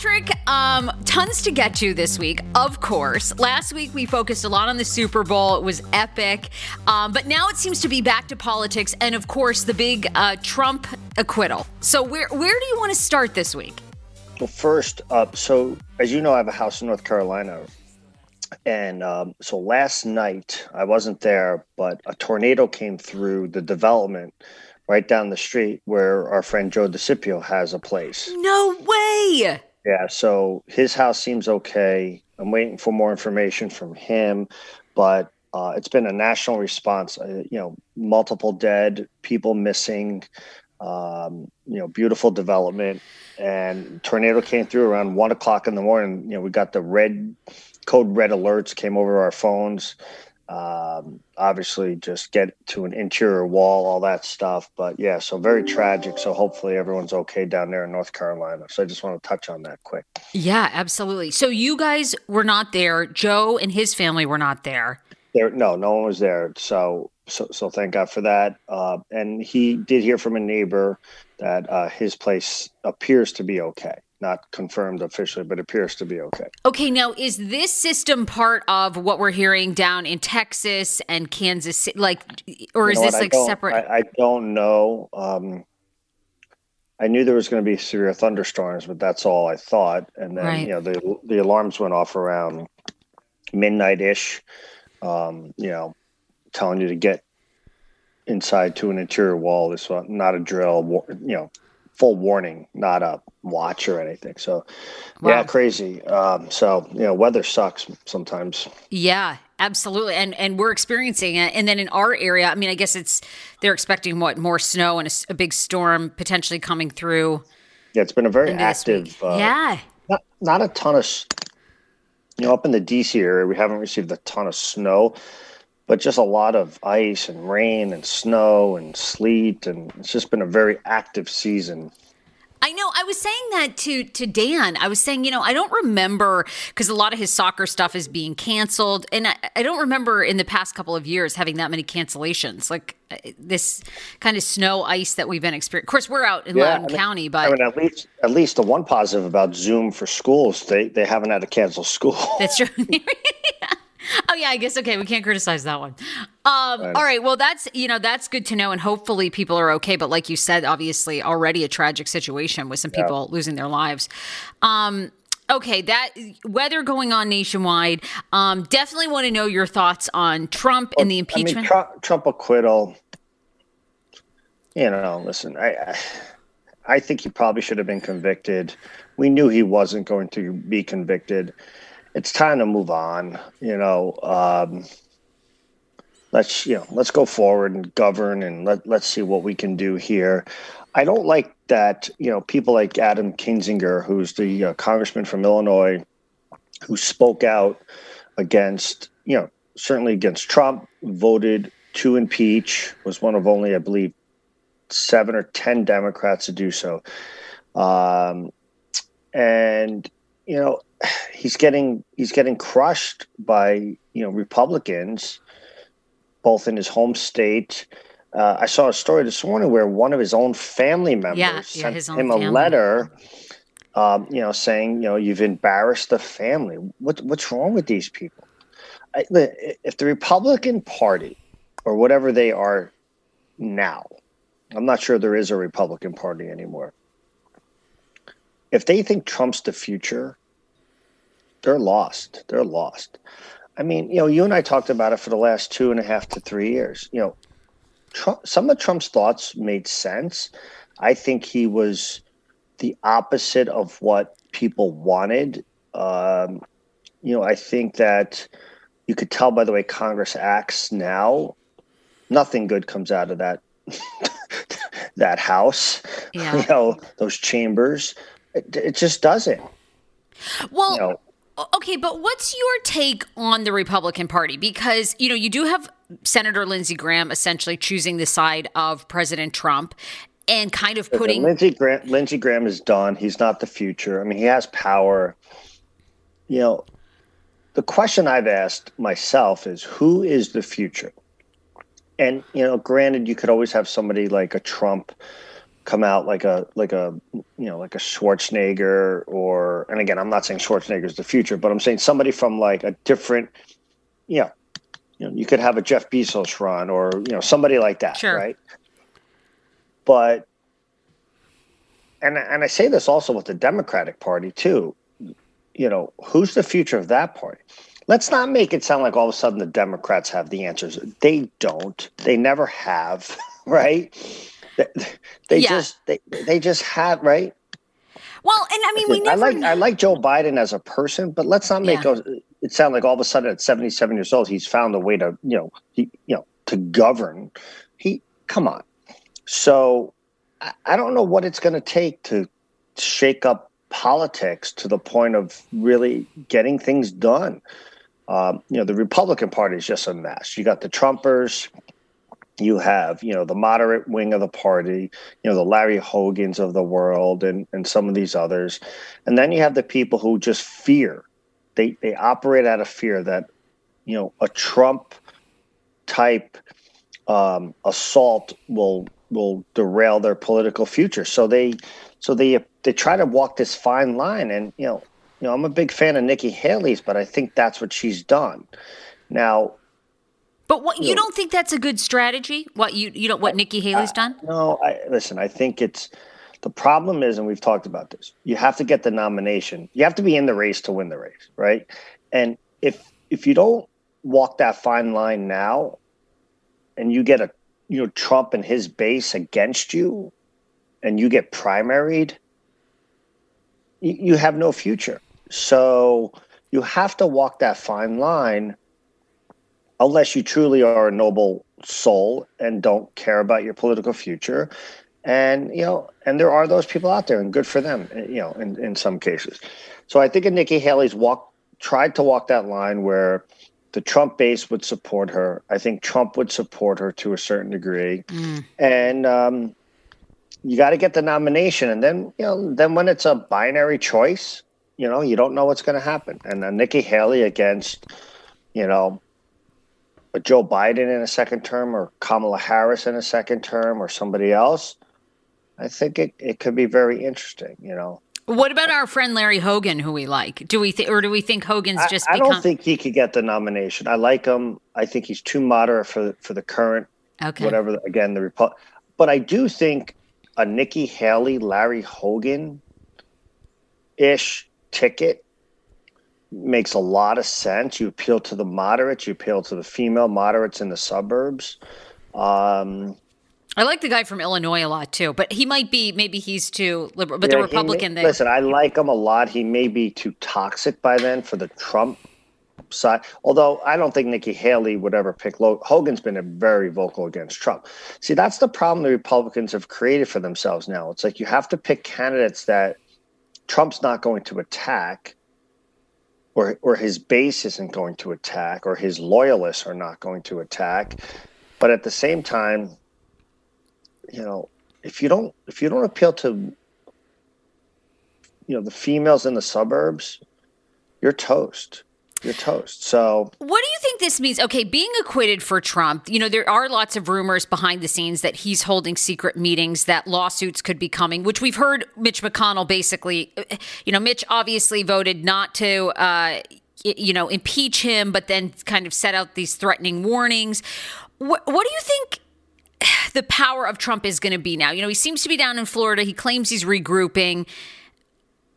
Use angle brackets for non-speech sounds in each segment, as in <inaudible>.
Patrick, um, tons to get to this week, of course. Last week we focused a lot on the Super Bowl. It was epic. Um, but now it seems to be back to politics and, of course, the big uh, Trump acquittal. So, where, where do you want to start this week? Well, first up, so as you know, I have a house in North Carolina. And um, so last night, I wasn't there, but a tornado came through the development right down the street where our friend Joe DeCipio has a place. No way. Yeah, so his house seems okay. I'm waiting for more information from him, but uh, it's been a national response. Uh, you know, multiple dead, people missing. Um, you know, beautiful development, and tornado came through around one o'clock in the morning. You know, we got the red code red alerts came over our phones um, obviously just get to an interior wall, all that stuff. But yeah, so very tragic. So hopefully everyone's okay down there in North Carolina. So I just want to touch on that quick. Yeah, absolutely. So you guys were not there. Joe and his family were not there. There, no, no one was there. So, so, so thank God for that. Uh, and he did hear from a neighbor that uh, his place appears to be okay not confirmed officially, but appears to be okay. Okay, now is this system part of what we're hearing down in Texas and Kansas City? Like, or you is this like separate? I, I, don't know. Um, I knew there was going to be severe thunderstorms, but that's all I thought. And then right. you know the the alarms went off around midnight ish. Um, you know, telling you to get inside to an interior wall. This was not a drill. You know, full warning, not a watch or anything. So, wow. yeah, crazy. Um, so, you know, weather sucks sometimes. Yeah, absolutely. And and we're experiencing it. And then in our area, I mean, I guess it's they're expecting what more snow and a, a big storm potentially coming through. Yeah, it's been a very active. Uh, yeah, not not a ton of. You know, up in the DC area, we haven't received a ton of snow but just a lot of ice and rain and snow and sleet and it's just been a very active season I know. I was saying that to to Dan. I was saying, you know, I don't remember because a lot of his soccer stuff is being canceled, and I, I, don't remember in the past couple of years having that many cancellations. Like uh, this kind of snow ice that we've been experiencing. Of course, we're out in yeah, Loudoun I mean, County, but I mean, at least at least the one positive about Zoom for schools, they they haven't had to cancel school. That's true. <laughs> <laughs> oh yeah, I guess okay. We can't criticize that one. Um, all right. Well, that's you know that's good to know, and hopefully people are okay. But like you said, obviously already a tragic situation with some people yeah. losing their lives. Um, okay, that weather going on nationwide. Um, definitely want to know your thoughts on Trump well, and the impeachment. I mean, Trump, Trump acquittal. You know, listen, I, I I think he probably should have been convicted. We knew he wasn't going to be convicted it's time to move on. You know, um, let's you know let's go forward and govern and let let's see what we can do here. I don't like that. You know, people like Adam Kinzinger, who's the uh, congressman from Illinois, who spoke out against you know certainly against Trump, voted to impeach, was one of only I believe seven or ten Democrats to do so. Um, and you know he's getting he's getting crushed by you know Republicans, both in his home state. Uh, I saw a story this morning where one of his own family members yeah, sent yeah, him family. a letter, um, you know, saying, you know, you've embarrassed the family. What, what's wrong with these people? I, if the Republican Party, or whatever they are now, I'm not sure there is a Republican Party anymore. If they think Trump's the future, they're lost. They're lost. I mean, you know, you and I talked about it for the last two and a half to three years. You know, Trump, some of Trump's thoughts made sense. I think he was the opposite of what people wanted. Um, you know, I think that you could tell by the way Congress acts now, nothing good comes out of that <laughs> that house. <laughs> Yeah. You know, those chambers. It, it just doesn't. Well, you know, Okay, but what's your take on the Republican Party? Because, you know, you do have Senator Lindsey Graham essentially choosing the side of President Trump and kind of putting Lindsey Graham Lindsey Graham is done. He's not the future. I mean, he has power. You know, the question I've asked myself is who is the future? And, you know, granted you could always have somebody like a Trump come out like a like a you know like a Schwarzenegger or and again I'm not saying Schwarzenegger is the future, but I'm saying somebody from like a different you know you know you could have a Jeff Bezos run or you know somebody like that, sure. right? But and and I say this also with the Democratic Party too. You know, who's the future of that party? Let's not make it sound like all of a sudden the Democrats have the answers. They don't. They never have, <laughs> right? They, <laughs> they yeah. just they they just have right. Well, and I mean, we. I like I like Joe Biden as a person, but let's not make yeah. it sound like all of a sudden at seventy seven years old he's found a way to you know he you know to govern. He come on. So I, I don't know what it's going to take to shake up politics to the point of really getting things done. Um, you know, the Republican Party is just a mess. You got the Trumpers, you have you know the moderate wing of the party you know the larry hogans of the world and and some of these others. And then you have the people who just fear. They they operate out of fear that you know a trump type um, assault will will derail their political future. So they so they they try to walk this fine line and you know you know i'm a big fan of nikki haley's but i think that's what she's done. Now but what you, don't think that's a good strategy? What you you know what Nikki Haley's done? No, I listen. I think it's the problem is, and we've talked about this. You have to get the nomination. You have to be in the race to win the race, right? And if if you don't walk that fine line now, and you get a you know Trump and his base against you, and you get primaried, you, you have no future. So you have to walk that fine line unless you truly are a noble soul and don't care about your political future. And you know and there are those people out there and good for them you know in, in some cases. So i think nikki haley's walk tried to walk that line where the trump base would support her. I think trump would support her to a certain degree. Mm. and um, you got to get the nomination. And then you know then when it's a binary choice you know you don't know what's going to happen. And uh, nikki haley against you know a Joe Biden in a second term or Kamala Harris in a second term or somebody else, I think it, it could be very interesting, you know. What about our friend Larry Hogan, who we like? Do we think, or do we think Hogan's just? I, I become- don't think he could get the nomination. I like him. I think he's too moderate for for the current. Okay. Whatever. Again, the Repu- But I do think a Nikki Haley, Larry Hogan, ish ticket makes a lot of sense. You appeal to the moderates, you appeal to the female moderates in the suburbs. Um, I like the guy from Illinois a lot too, but he might be maybe he's too liberal. But yeah, the Republican, may, listen, I like him a lot. He may be too toxic by then for the Trump side. Although I don't think Nikki Haley would ever pick Hogan's been a very vocal against Trump. See, that's the problem the Republicans have created for themselves now. It's like you have to pick candidates that Trump's not going to attack or or his base isn't going to attack or his loyalists are not going to attack. But at the same time you know if you don't if you don't appeal to you know the females in the suburbs you're toast you're toast. So, what do you think this means? Okay, being acquitted for Trump, you know, there are lots of rumors behind the scenes that he's holding secret meetings, that lawsuits could be coming, which we've heard Mitch McConnell basically, you know, Mitch obviously voted not to, uh, you know, impeach him, but then kind of set out these threatening warnings. What, what do you think? <sighs> The power of Trump is going to be now. You know, he seems to be down in Florida. He claims he's regrouping.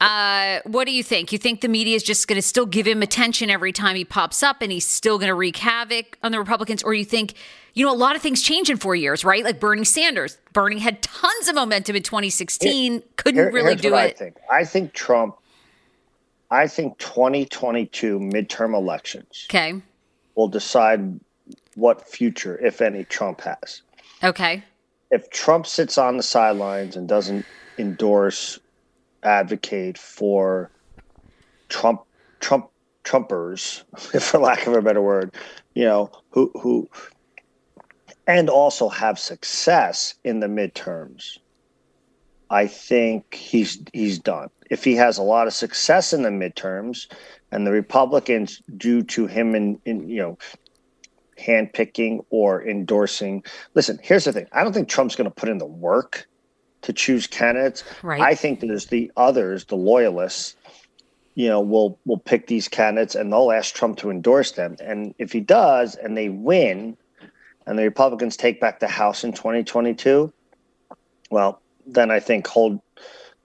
Uh, what do you think? You think the media is just going to still give him attention every time he pops up and he's still going to wreak havoc on the Republicans? Or you think, you know, a lot of things change in four years, right? Like Bernie Sanders. Bernie had tons of momentum in 2016, here, couldn't really do it. I think. I think Trump, I think 2022 midterm elections okay. will decide what future, if any, Trump has. Okay. If Trump sits on the sidelines and doesn't endorse advocate for Trump Trump Trumpers, <laughs> for lack of a better word, you know, who who and also have success in the midterms. I think he's he's done. If he has a lot of success in the midterms, and the Republicans, due to him in, in you know handpicking or endorsing. Listen, here's the thing. I don't think Trump's going to put in the work to choose candidates. Right. I think there's the others, the loyalists, you know, will will pick these candidates and they'll ask Trump to endorse them. And if he does and they win and the Republicans take back the House in 2022, well, then I think hold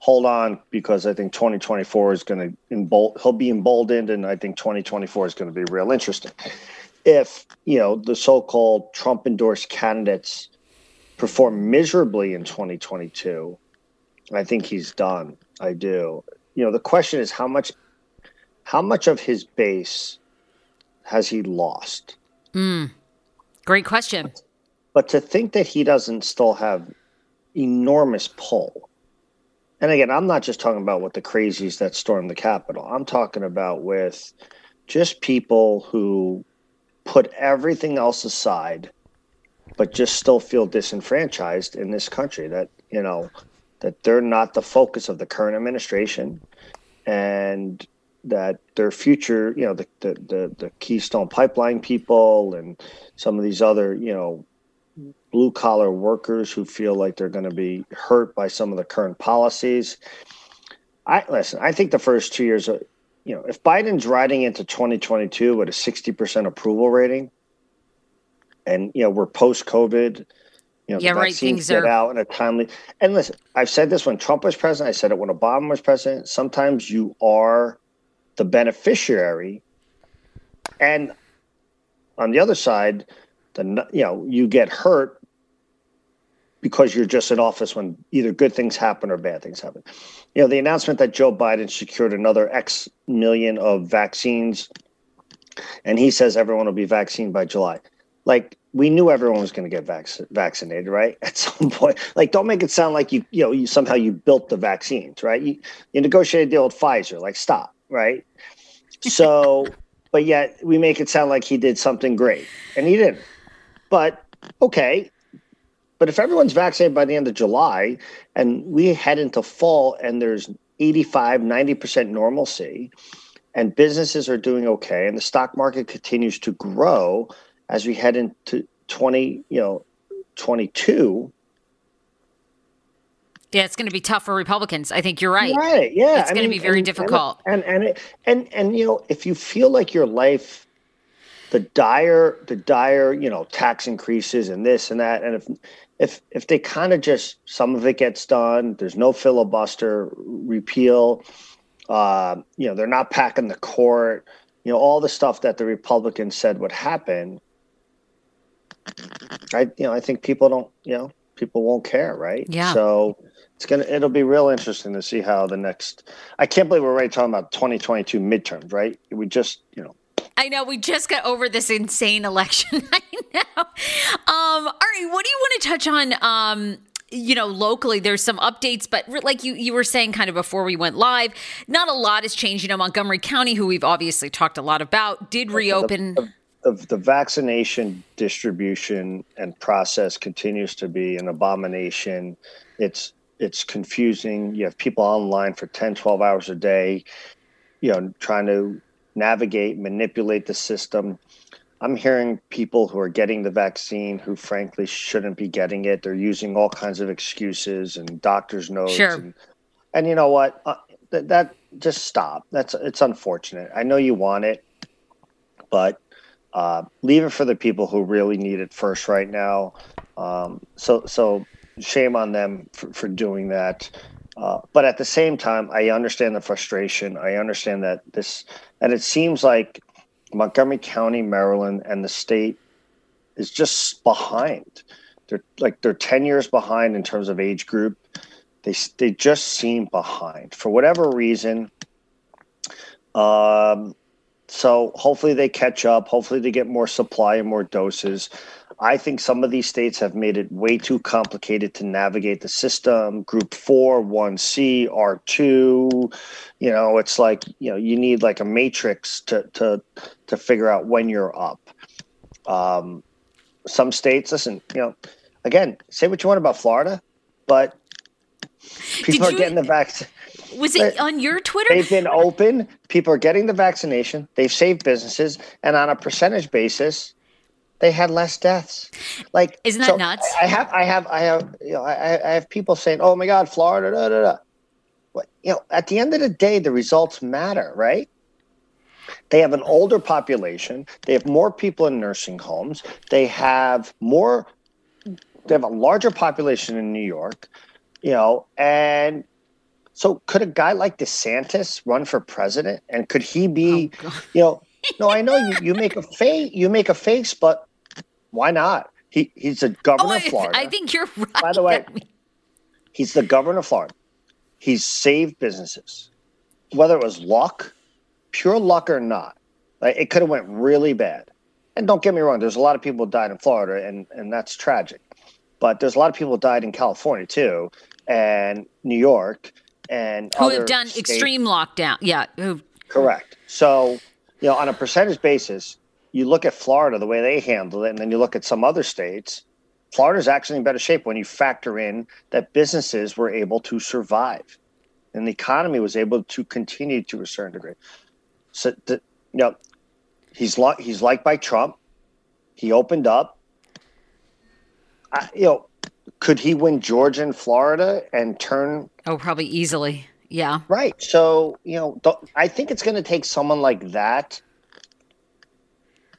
hold on because I think 2024 is going to embold he'll be emboldened and I think 2024 is going to be real interesting. If, you know, the so-called Trump endorsed candidates perform miserably in 2022, I think he's done. I do. You know, the question is how much how much of his base has he lost? Mm. Great question. But to think that he doesn't still have enormous pull. And again, I'm not just talking about with the crazies that stormed the Capitol. I'm talking about with just people who put everything else aside, but just still feel disenfranchised in this country. That, you know, that they're not the focus of the current administration and that their future, you know, the, the, the, the Keystone Pipeline people and some of these other, you know, blue collar workers who feel like they're going to be hurt by some of the current policies. I listen, I think the first two years, uh, you know, if Biden's riding into 2022 with a 60% approval rating and, you know, we're post COVID, you know, yeah, the right. vaccines Things get are out in a timely. And listen, I've said this when Trump was president. I said it when Obama was president. Sometimes you are the beneficiary, and on the other side, the you know you get hurt because you're just in office when either good things happen or bad things happen. You know, the announcement that Joe Biden secured another X million of vaccines, and he says everyone will be vaccinated by July. Like we knew everyone was going to get vac- vaccinated, right? <laughs> At some point, like don't make it sound like you, you know, you somehow you built the vaccines, right? You, you negotiated a deal with Pfizer, like stop, right? So, <laughs> but yet we make it sound like he did something great, and he didn't. But okay, but if everyone's vaccinated by the end of July and we head into fall and there's 85, 90% normalcy and businesses are doing okay and the stock market continues to grow as we head into 20, you know, 22. Yeah, it's going to be tough for Republicans. I think you're right. Right. Yeah. It's going to be very and, difficult. And and and, and and you know, if you feel like your life the dire the dire you know tax increases and this and that and if if if they kind of just some of it gets done there's no filibuster repeal uh, you know they're not packing the court you know all the stuff that the republicans said would happen i you know i think people don't you know people won't care right Yeah. so it's gonna it'll be real interesting to see how the next i can't believe we're already talking about 2022 midterms right we just you know I know we just got over this insane election. <laughs> I know. Um, all right, what do you want to touch on? Um, you know, locally, there's some updates, but like you you were saying, kind of before we went live, not a lot has changed. You know, Montgomery County, who we've obviously talked a lot about, did reopen. The, the, the, the vaccination distribution and process continues to be an abomination. It's it's confusing. You have people online for 10, 12 hours a day, you know, trying to navigate, manipulate the system. I'm hearing people who are getting the vaccine who frankly shouldn't be getting it. They're using all kinds of excuses and doctor's notes. Sure. And, and you know what? Uh, that, that just stop. That's it's unfortunate. I know you want it, but uh, leave it for the people who really need it first right now. Um, so so shame on them for, for doing that. Uh, but at the same time, I understand the frustration. I understand that this, and it seems like Montgomery County, Maryland, and the state is just behind. They're like they're ten years behind in terms of age group. They they just seem behind for whatever reason. Um, so hopefully they catch up. Hopefully they get more supply and more doses. I think some of these states have made it way too complicated to navigate the system. Group four, one C, R two. You know, it's like you know you need like a matrix to to to figure out when you're up. Um, some states, listen, you know, again, say what you want about Florida, but people Did are getting the vaccine. Was it on your Twitter? They've been open. People are getting the vaccination. They've saved businesses, and on a percentage basis, they had less deaths. Like, isn't that so nuts? I have, I have, I have, you know, I, I have people saying, "Oh my God, Florida." Da, da, da. But, you know, at the end of the day, the results matter, right? They have an older population. They have more people in nursing homes. They have more. They have a larger population in New York, you know, and so could a guy like DeSantis run for president? And could he be, oh, you know, no, I know you, you make a face, you make a face, but why not? He he's a governor oh, of Florida. I think you're right. By the way, <laughs> he's the governor of Florida. He's saved businesses. Whether it was luck, pure luck or not, like, it could have went really bad. And don't get me wrong, there's a lot of people who died in Florida, and and that's tragic. But there's a lot of people who died in California too, and New York, and who have done states. extreme lockdown. Yeah, who correct. So you know, on a percentage basis, you look at Florida the way they handled it, and then you look at some other states. Florida's actually in better shape when you factor in that businesses were able to survive, and the economy was able to continue to a certain degree. So, the, you know, he's li- he's liked by Trump. He opened up. I, you know, could he win Georgia and Florida and turn? Oh, probably easily. Yeah. Right. So, you know, th- I think it's going to take someone like that.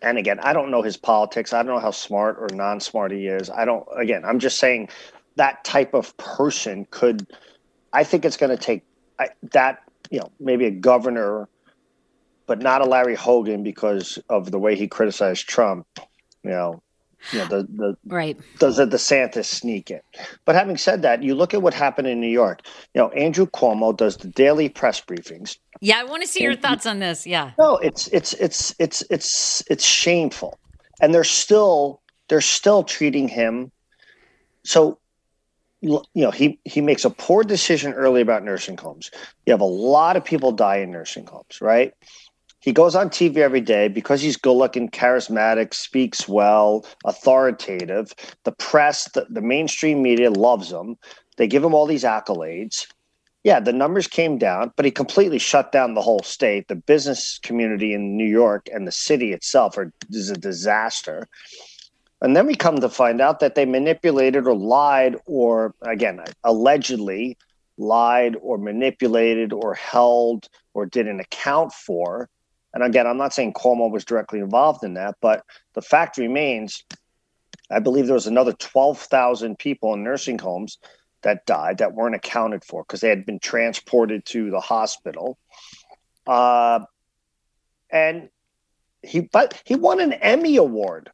And again, I don't know his politics. I don't know how smart or non smart he is. I don't, again, I'm just saying that type of person could, I think it's going to take I, that, you know, maybe a governor, but not a Larry Hogan because of the way he criticized Trump, you know, you know, the, the right does the DeSantis sneak in? But having said that, you look at what happened in New York. You know, Andrew Cuomo does the daily press briefings. Yeah, I want to see your thoughts on this. Yeah. No, it's it's it's it's it's it's shameful, and they're still they're still treating him. So, you know, he he makes a poor decision early about nursing homes. You have a lot of people die in nursing homes, right? He goes on TV every day because he's good looking, charismatic, speaks well, authoritative. The press, the, the mainstream media loves him. They give him all these accolades. Yeah, the numbers came down, but he completely shut down the whole state. The business community in New York and the city itself are, is a disaster. And then we come to find out that they manipulated or lied, or again, allegedly lied or manipulated or held or didn't account for and again, I'm not saying Cuomo was directly involved in that, but the fact remains, I believe there was another 12,000 people in nursing homes that died that weren't accounted for because they had been transported to the hospital. Uh, and he, but he won an Emmy award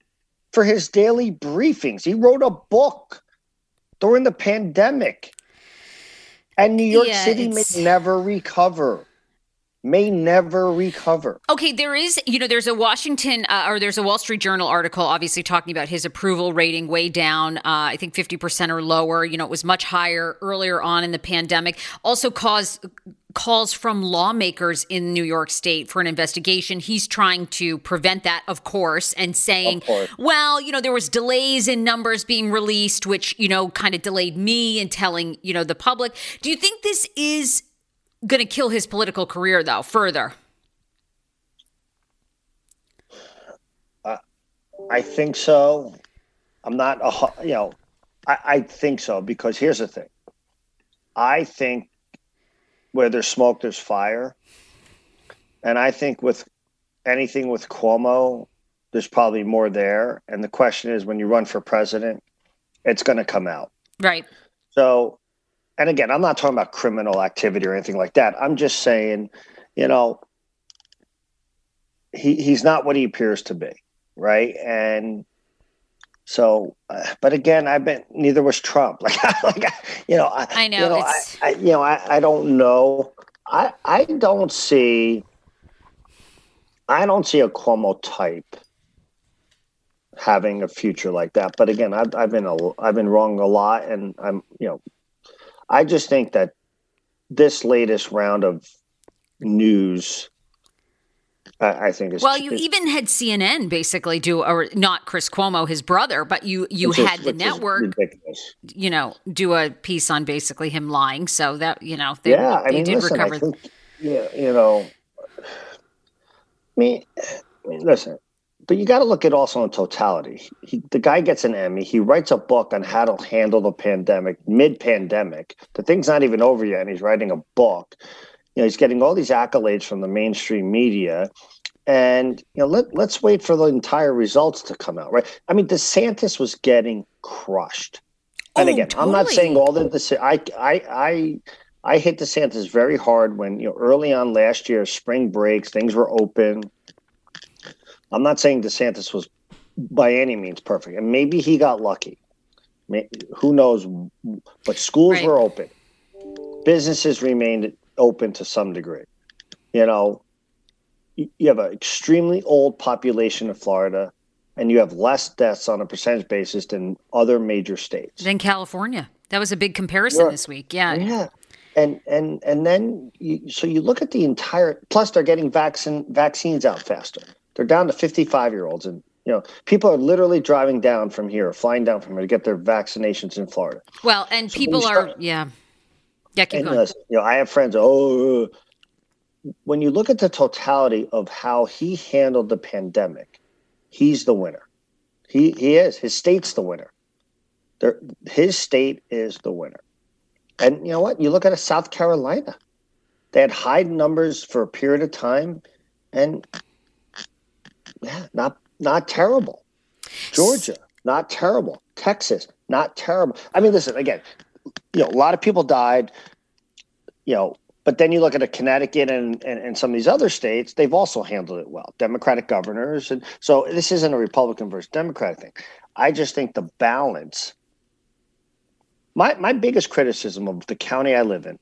for his daily briefings. He wrote a book during the pandemic, and New York yeah, City may never recover may never recover. Okay, there is, you know, there's a Washington uh, or there's a Wall Street Journal article obviously talking about his approval rating way down, uh, I think 50% or lower. You know, it was much higher earlier on in the pandemic. Also caused calls from lawmakers in New York State for an investigation. He's trying to prevent that, of course, and saying, course. well, you know, there was delays in numbers being released, which, you know, kind of delayed me in telling, you know, the public. Do you think this is going to kill his political career, though, further? Uh, I think so. I'm not, a, you know, I, I think so because here's the thing. I think where there's smoke, there's fire. And I think with anything with Cuomo, there's probably more there. And the question is when you run for president, it's going to come out. Right. So and again, I'm not talking about criminal activity or anything like that. I'm just saying, you know, he he's not what he appears to be, right? And so, uh, but again, I've been neither was Trump. <laughs> Like, like you know, I, I know, you know, I, I, you know, I, I don't know. I I don't see. I don't see a Cuomo type having a future like that. But again, I've, I've been a, I've been wrong a lot, and I'm you know I just think that this latest round of news I, think is well. You even had CNN basically do, or not Chris Cuomo, his brother, but you you had the network, you know, do a piece on basically him lying. So that you know, they, yeah, I mean, did listen, recover. I think, yeah, you know, <sighs> I mean, I mean, listen, but you got to look at also in totality. He, the guy gets an Emmy. He writes a book on how to handle the pandemic, mid-pandemic. The thing's not even over yet, and he's writing a book. You know, he's getting all these accolades from the mainstream media, and you know, let let's wait for the entire results to come out. Right? I mean, DeSantis was getting crushed, and Oh, again, I'm not saying all the the I I I. I hit DeSantis very hard when you know early on last year, spring breaks, things were open. I'm not saying DeSantis was by any means perfect, and maybe he got lucky. Who knows? But schools Right. were open, businesses remained open to some degree. You know, you you have an extremely old population in Florida, and you have less deaths on a percentage basis than other major states. Than California. That was a big comparison Yeah. this week. Yeah. Yeah. And and and then you, so you look at the entire plus they're getting vaccine vaccines out faster. They're down to 55 year olds and you know people are literally driving down from here, flying down from here to get their vaccinations in Florida. Well, and So people you are, yeah. Yeah, keep And going. uh, you know, I have friends. Oh, when you look at the totality of how he handled the pandemic, he's the winner. He he is. His state's the winner. There, his state is the winner. And you know what? You look at a South Carolina. They had high numbers for a period of time, and yeah, not not terrible. Georgia, not terrible. Texas, not terrible. I mean, listen again. You know, a lot of people died. You know, but then you look at a Connecticut and, and, and some of these other states, they've also handled it well. Democratic governors. And so this isn't a Republican versus Democratic thing. I just think the balance. My my biggest criticism of the county I live in,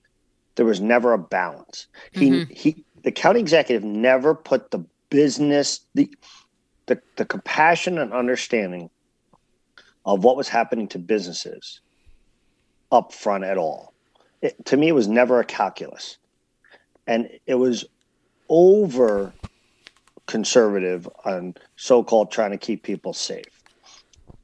there was never a balance. He Mhm. he the county executive never put the business, the the, the compassion and understanding of what was happening to businesses up front at all. It, to me, it was never a calculus. And it was over conservative on so called trying to keep people safe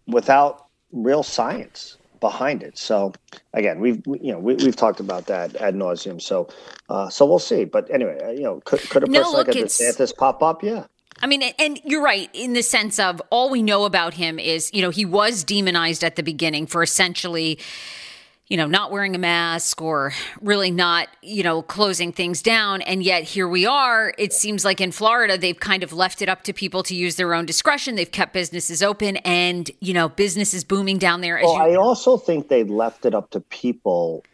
without real science behind it. So again, we've we, you know we, we've talked about that ad nauseum. So uh, so we'll see. But anyway, uh, you know, could, could a No, person like look, a DeSantis pop up? Yeah. I mean, and you're right in the sense of all we know about him is, you know, he was demonized at the beginning for essentially, you know, not wearing a mask or really not, you know, closing things down. And yet here we are. It seems like in Florida, they've kind of left it up to people to use their own discretion. They've kept businesses open and, you know, business is booming down there. As Well, you, I also think they left it up to people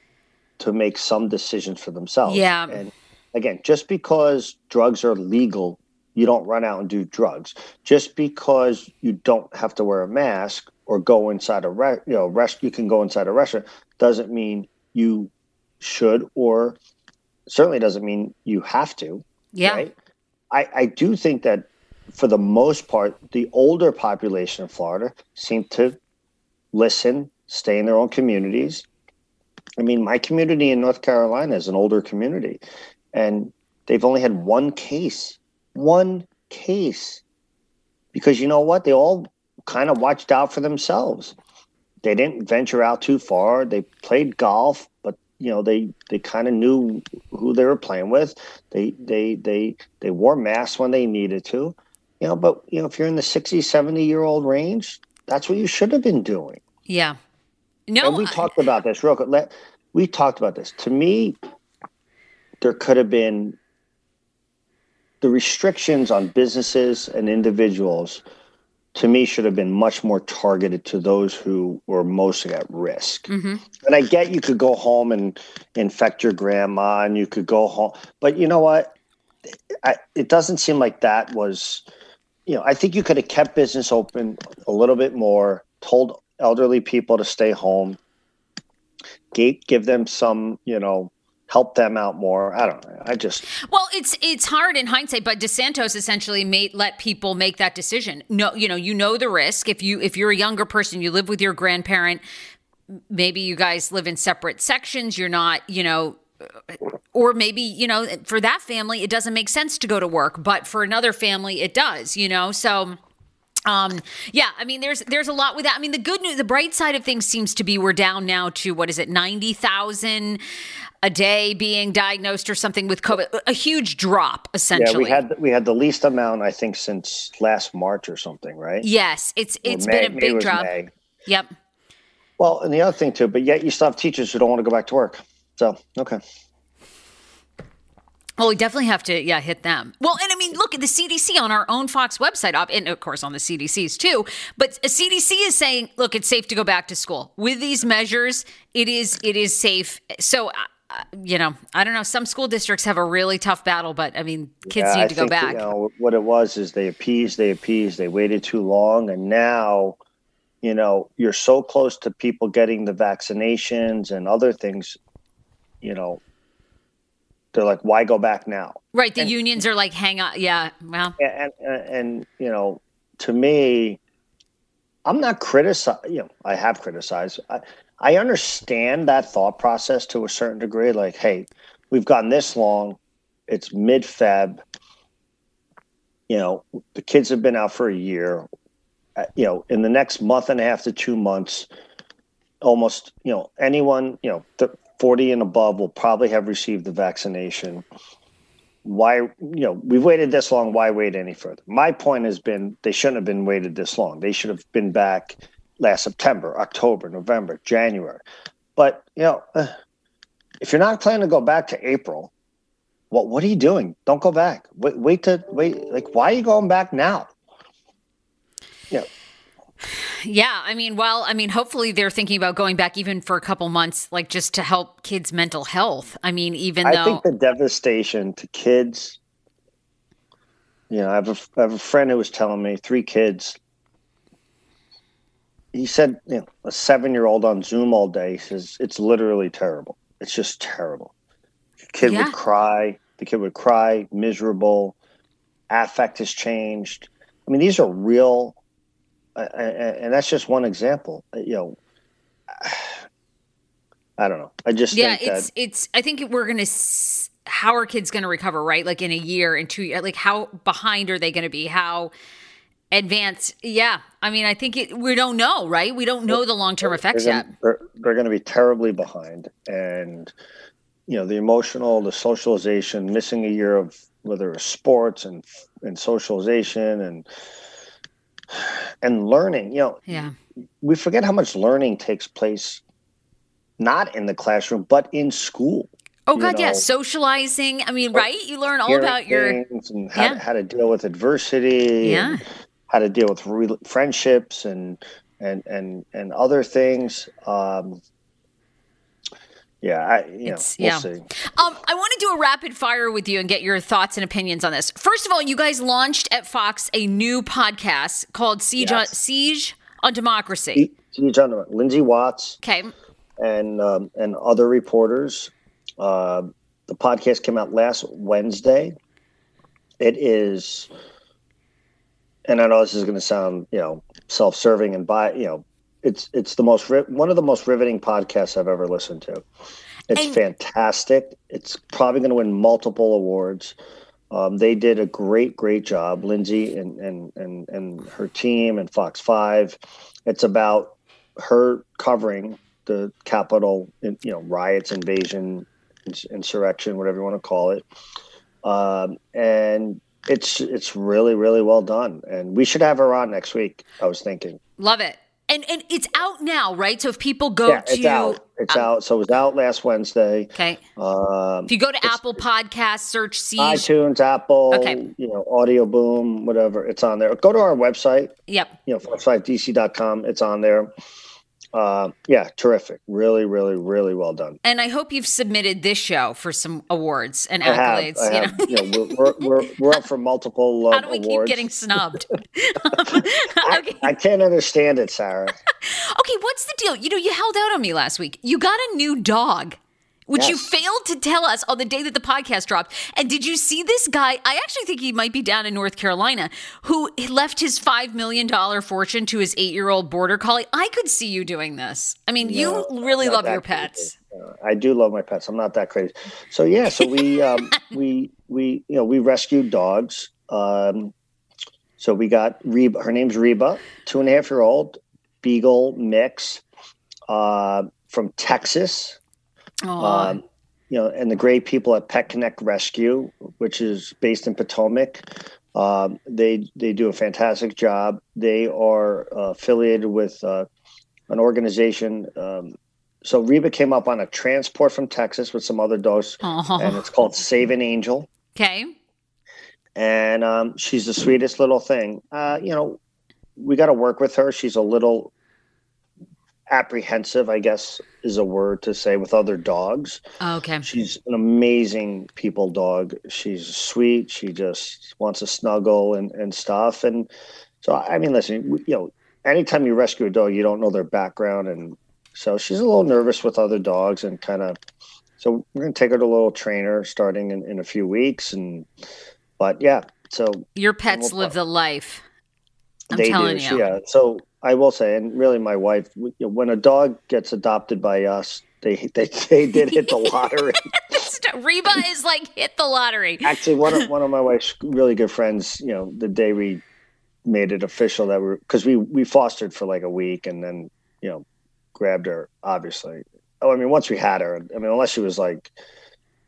to make some decisions for themselves. Yeah. And again, just because drugs are legal, you don't run out and do drugs. Just because you don't have to wear a mask or go inside a re- you know rest, you can go inside a restaurant doesn't mean you should or certainly doesn't mean you have to. yeah. Right? I, I do think that for the most part, the older population of Florida seem to listen, stay in their own communities. I mean, my community in North Carolina is an older community, and they've only had one case, one case, because you know what? They all kind of watched out for themselves. They didn't venture out too far. They played golf, but you know they they kind of knew who they were playing with. They they they they wore masks when they needed to. You know, but you know if you're in the 60, 70 year old range, that's what you should have been doing. Yeah. No, and we I- talked about this real quick. Let, we talked about this. To me, there could have been the restrictions on businesses and individuals. To me, should have been much more targeted to those who were most at risk. Mhm. And I get you could go home and infect your grandma, and you could go home, but you know what? I, it doesn't seem like that was. You know, I think you could have kept business open a little bit more. Told elderly people to stay home. Give, give them some, you know, help them out more. I don't know. I just Well, it's it's hard in hindsight, but DeSantis essentially made let people make that decision. No, you know, you know the risk. If you if you're a younger person, you live with your grandparent, maybe you guys live in separate sections, you're not, you know, or maybe, you know, for that family it doesn't make sense to go to work, but for another family it does, you know. So Um, yeah, I mean, there's there's a lot with that. I mean, the good news, the bright side of things seems to be we're down now to what is it, ninety thousand a day being diagnosed or something with COVID. A huge drop, essentially. Yeah, we had we had the least amount, I think, since last March or something, right? Yes, it's it's May, been a big drop. May. Yep. Well, and the other thing too, but yet you still have teachers who don't want to go back to work. So okay. Well, we definitely have to, yeah, hit them. Well, and I mean, look at the CDC on our own Fox website, and of course on the CDC's too. But CDC is saying, look, it's safe to go back to school with these measures. It is, it is safe. So, you know, I don't know. Some school districts have a really tough battle, but I mean, kids yeah, need to I go back. You know, what it was is they appeased, they appeased, they waited too long, and now, you know, you're so close to people getting the vaccinations and other things. You know, they're like, why go back now? Right. The and, unions are like, hang on. Yeah. Well, and, and, and, you know, to me, I'm not criticizing, you know, I have criticized. I, I understand that thought process to a certain degree. Like, hey, we've gotten this long. It's mid Feb. You know, the kids have been out for a year. Uh, you know, in the next month and a half to two months, almost, you know, anyone, you know, th- 40 and above will probably have received the vaccination. Why, you know, we've waited this long. Why wait any further? My point has been they shouldn't have been waited this long. They should have been back last September, October, November, January. But, you know, uh, if you're not planning to go back to April, what what are you doing? Don't go back. Wait, wait to wait. Like, why are you going back now? Yeah. Yeah, I mean, well, I mean, hopefully they're thinking about going back even for a couple months, like just to help kids' mental health. I mean, even I though I think the devastation to kids. You know, I have a, I have a friend who was telling me three kids. He said, you know, a seven-year-old on Zoom all day. Says it's literally terrible. It's just terrible. The kid yeah. would cry. The kid would cry, miserable. Affect has changed. I mean, these are real and that's just one example. Uh, you know, <sighs> I don't know. I just yeah, it's that, it's. I think we're gonna. How are kids going to recover? Right, like in a year, in two years, like how behind are they going to be? How advanced? Yeah, I mean, I think it. We don't know, right? We don't know the long term effects they're yet. they're, they're going to be terribly behind, and you know, the emotional, the socialization, missing a year of whether it's sports and and socialization and and learning. You know, yeah, we forget how much learning takes place not in the classroom but in school. Oh God, know, yeah, socializing. I mean, right? You learn all about your and how, yeah. to, how to deal with adversity. Yeah. How to deal with re- friendships and and and and other things. Um, yeah, I, you know, we'll yeah. see. Um, I want to do a rapid fire with you and get your thoughts and opinions on this. First of all, you guys launched at Fox a new podcast called Siege yes. on, Siege on Democracy. Siege on Lindsay Watts. Okay. And um, and other reporters. Uh, the podcast came out last Wednesday. It is, and I know this is going to sound you know self-serving and by you know it's it's the most one of the most riveting podcasts I've ever listened to. It's and, fantastic. It's probably going to win multiple awards. Um, they did a great, great job, Lindsay and and and and her team and Fox Five. It's about her covering the Capitol, you know, riots, invasion, insurrection, whatever you want to call it. Um, and it's it's really, really well done. And we should have her on next week. I was thinking. Love it. And and it's out now, right? So if people go yeah, to it's out. It's um, out. So it was out last Wednesday. Okay. Um, if you go to Apple Podcasts, search Siege. iTunes, Apple, okay. you know, Audio Boom, whatever. It's on there. Go to our website. Yep. You know, fox5dc.com. It's on there uh, yeah, terrific. Really, really, really well done. And I hope you've submitted this show for some awards and accolades. Have, I have. You know, we're, we're, we're, up for multiple <laughs> uh, How do we awards. keep getting snubbed? <laughs> <laughs> I, I can't understand it, Sarah. okay, what's the deal? You know, you held out on me last week. You got a new dog which yes. you failed to tell us on the day that the podcast dropped. And did you see this guy? I actually think he might be down in North Carolina, who left his $5 million fortune to his eight year old border collie. I could see you doing this. I mean, no, you really love your pets. I do love my pets. I'm not that crazy. So, yeah, so we, um, <laughs> we, we, you know, we rescued dogs. Um, So we got Reba. Her name's Reba, two and a half year old beagle mix uh, from Texas. Um, you know, and the great people at Pet Connect Rescue, which is based in Potomac, um, they they do a fantastic job. They are uh, affiliated with uh, an organization. Um, so Reba came up on a transport from Texas with some other dogs, Oh. and it's called Save an Angel. Okay. And um, she's the sweetest little thing. Uh, you know, we got to work with her. She's a little apprehensive, I guess is a word to say, with other dogs. Oh, okay. She's an amazing people dog. She's sweet. She just wants to snuggle and, and stuff. And so, I mean, listen, you know, anytime you rescue a dog, you don't know their background. And so she's a little nervous with other dogs and kind of, so we're going to take her to a little trainer starting in, in a few weeks. And, but yeah, so Your pets Well, live the life. I'm they telling do. you. Yeah. So I will say, and really my wife, when a dog gets adopted by us, they, they, they did hit the lottery. <laughs> Reba is like hit the lottery. Actually, one of one of my wife's really good friends, you know, the day we made it official that we're because we we fostered for like a week and then you know grabbed her. Obviously, oh, I mean, once we had her, I mean, unless she was like,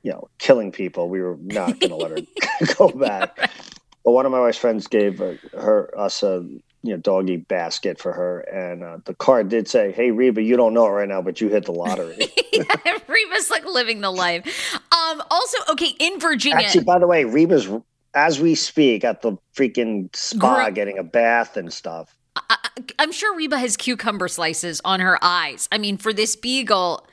you know, killing people, we were not going to let her <laughs> <laughs> go back. But one of my wife's friends gave her, her us a you know doggy basket for her, and uh, the card did say, "Hey Reba, you don't know it right now, but you hit the lottery." <laughs> yeah, Reba's like living the life. Um, also, okay, in Virginia, Actually, by the way, Reba's as we speak at the freaking spa getting a bath and stuff. I, I'm sure Reba has cucumber slices on her eyes. I mean, for this beagle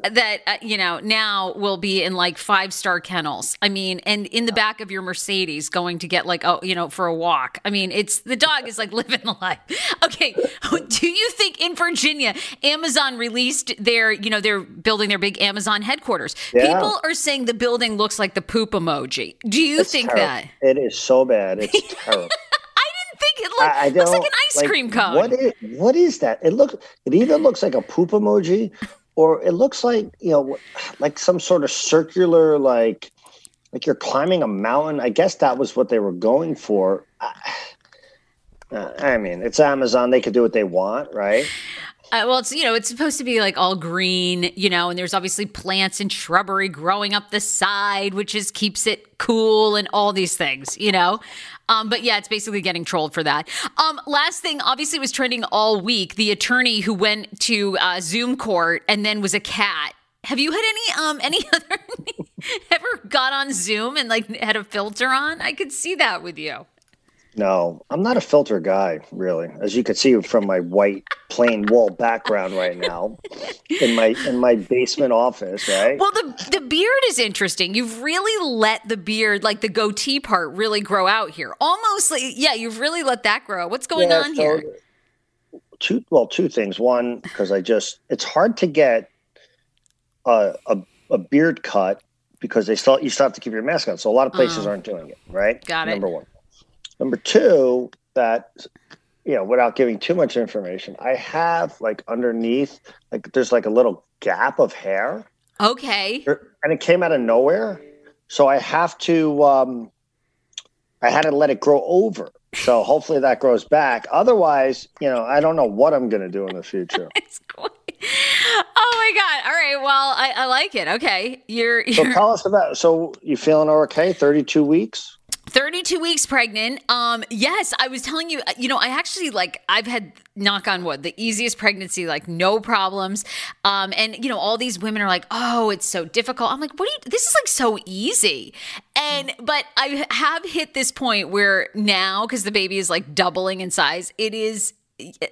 that uh, you know now will be in like five star kennels. I mean, and in the back of your Mercedes going to get like oh you know for a walk. I mean, it's the dog is like <laughs> living the life. Okay, <laughs> do you think in Virginia Amazon released their you know they're building their big Amazon headquarters? Yeah. People are saying the building looks like the poop emoji. Do you It's think terrible. that? It is so bad. It's <laughs> terrible. I didn't think it looked, I, I looks like an ice like, cream cone. What is, what is that? It looks. It either looks like a poop emoji, or it looks like you know, like some sort of circular, like like you're climbing a mountain. I guess that was what they were going for. I, mean, it's Amazon; they could do what they want, right? Uh, well, it's you know it's supposed to be like all green, you know, and there's obviously plants and shrubbery growing up the side, which is keeps it cool and all these things, you know. Um, but yeah, it's basically getting trolled for that. Um, last thing, obviously, was trending all week. The attorney who went to uh, Zoom court and then was a cat. Have you had any um any <laughs> other ever got on Zoom and like had a filter on? I could see that with you. No, I'm not a filter guy, really. As you can see from my white plain wall background right now, in my in my basement office, right? Well, the the beard is interesting. You've really let the beard, like the goatee part, really grow out here. Almost like yeah, you've really let that grow. What's going Yeah, on so here? Two well, two things. One, because I just it's hard to get a, a a beard cut because they still you still have to keep your mask on. So a lot of places Oh. aren't doing it, right? Got it. Number one. Number two, that you know, without giving too much information, I have like underneath, like there's like a little gap of hair. Okay. and it came out of nowhere. So I have to, um, I had to let it grow over. So hopefully that grows back. Otherwise, you know, I don't know what I'm going to do in the future. <laughs> It's quite. Oh my god! All right. Well, I, I like it. Okay, you're So you're tell us about. So you feeling okay? 32 weeks. 32 weeks pregnant. Um, yes, I was telling you. You know, I actually like. I've had knock on wood the easiest pregnancy, like no problems. Um, and you know, all these women are like, "Oh, it's so difficult." I'm like, "What? Are you, this is like so easy." And but I have hit this point where now, because the baby is like doubling in size, it is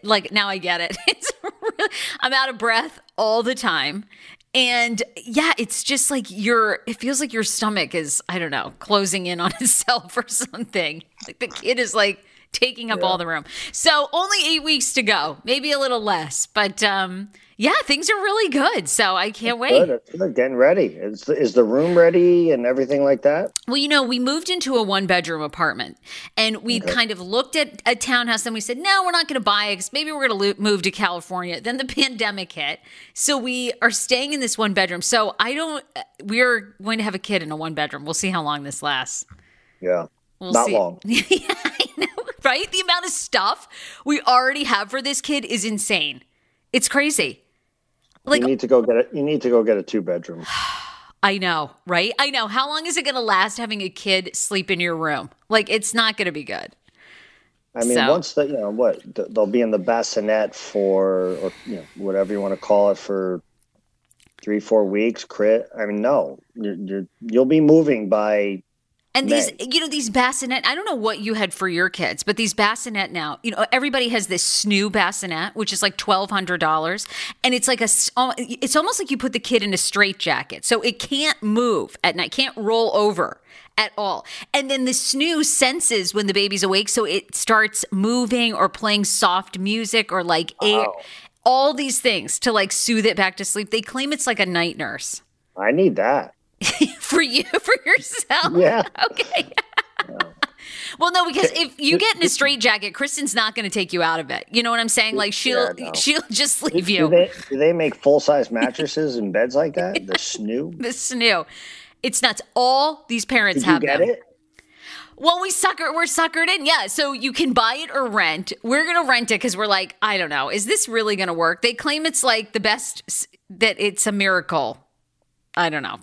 like now I get it. <laughs> It's really, I'm out of breath all the time. And yeah, it's just like your it feels like your stomach is, I don't know, closing in on <laughs> itself or something. Like the kid is like taking up all the room. So only eight weeks to go, maybe a little less. But um yeah, things are really good. So I can't wait. Good. Good. Getting ready. Is the, is the room ready and everything like that? Well, you know, we moved into a one bedroom apartment and we kind of looked at a townhouse and we said, no, we're not going to buy it 'cause maybe we're going to move to California. Then the <laughs> pandemic hit. So we are staying in this one bedroom. So I don't, we're going to have a kid in a one bedroom. We'll see how long this lasts. Yeah. We'll Not see. long. <laughs> yeah, I know. right? The amount of stuff we already have for this kid is insane. It's crazy. Like you need to go get it. You need to go get a two bedroom. <sighs> I know, right? I know. How long is it going to last having a kid sleep in your room? Like, it's not going to be good. I mean, so. once that you know what they'll be in the bassinet for, or you know, whatever you want to call it, for three, four weeks. Crit. I mean, no, you're, you're you'll be moving by and these, you know, these bassinet, I don't know what you had for your kids, but these bassinet now, you know, everybody has this snoo bassinet, which is like $1,200. And it's like a, it's almost like you put the kid in a straight jacket. So it can't move at night, can't roll over at all. And then the snoo senses when the baby's awake. So it starts moving or playing soft music or like air, all these things to like soothe it back to sleep. They claim it's like a night nurse. I need that. <laughs> for you, for yourself? Yeah. Okay. Well, no, because if you get in a straight jacket, Kristen's not going to take you out of it. You know what I'm saying? Like she'll yeah, no. she'll just leave you. Do they, do they make full size mattresses and beds like that? The snoo. <laughs> the snoo. It's nuts. All these parents Did have you get them. it. Well, we sucker we're suckered in. Yeah. So you can buy it or rent. We're gonna rent it because we're like, I don't know, is this really gonna work? They claim it's like the best that it's a miracle I don't know,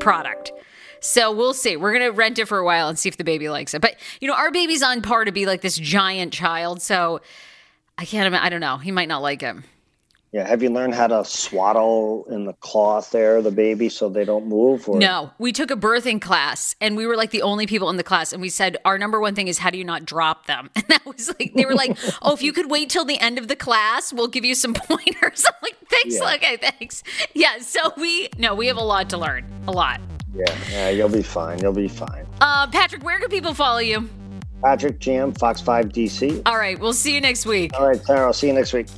product. So we'll see. We're going to rent it for a while and see if the baby likes it. But, you know, our baby's on par to be like this giant child. So I can't. I don't know. He might not like him. Yeah. Have you learned how to swaddle in the cloth there, the baby, so they don't move? Or? No. We took a birthing class and we were like the only people in the class. And we said, our number one thing is how do you not drop them? <laughs> And that was like, they were like, <laughs> oh, if you could wait till the end of the class, we'll give you some <laughs> pointers. I'm like, thanks. Yeah. Okay, thanks. Yeah. So we, no, we have a lot to learn. A lot. Yeah. Yeah. You'll be fine. You'll be fine. Uh, Patrick, where can people follow you? Patrick Jam, Fox 5 DC. All right. We'll see you next week. All right, Tara. I'll see you next week.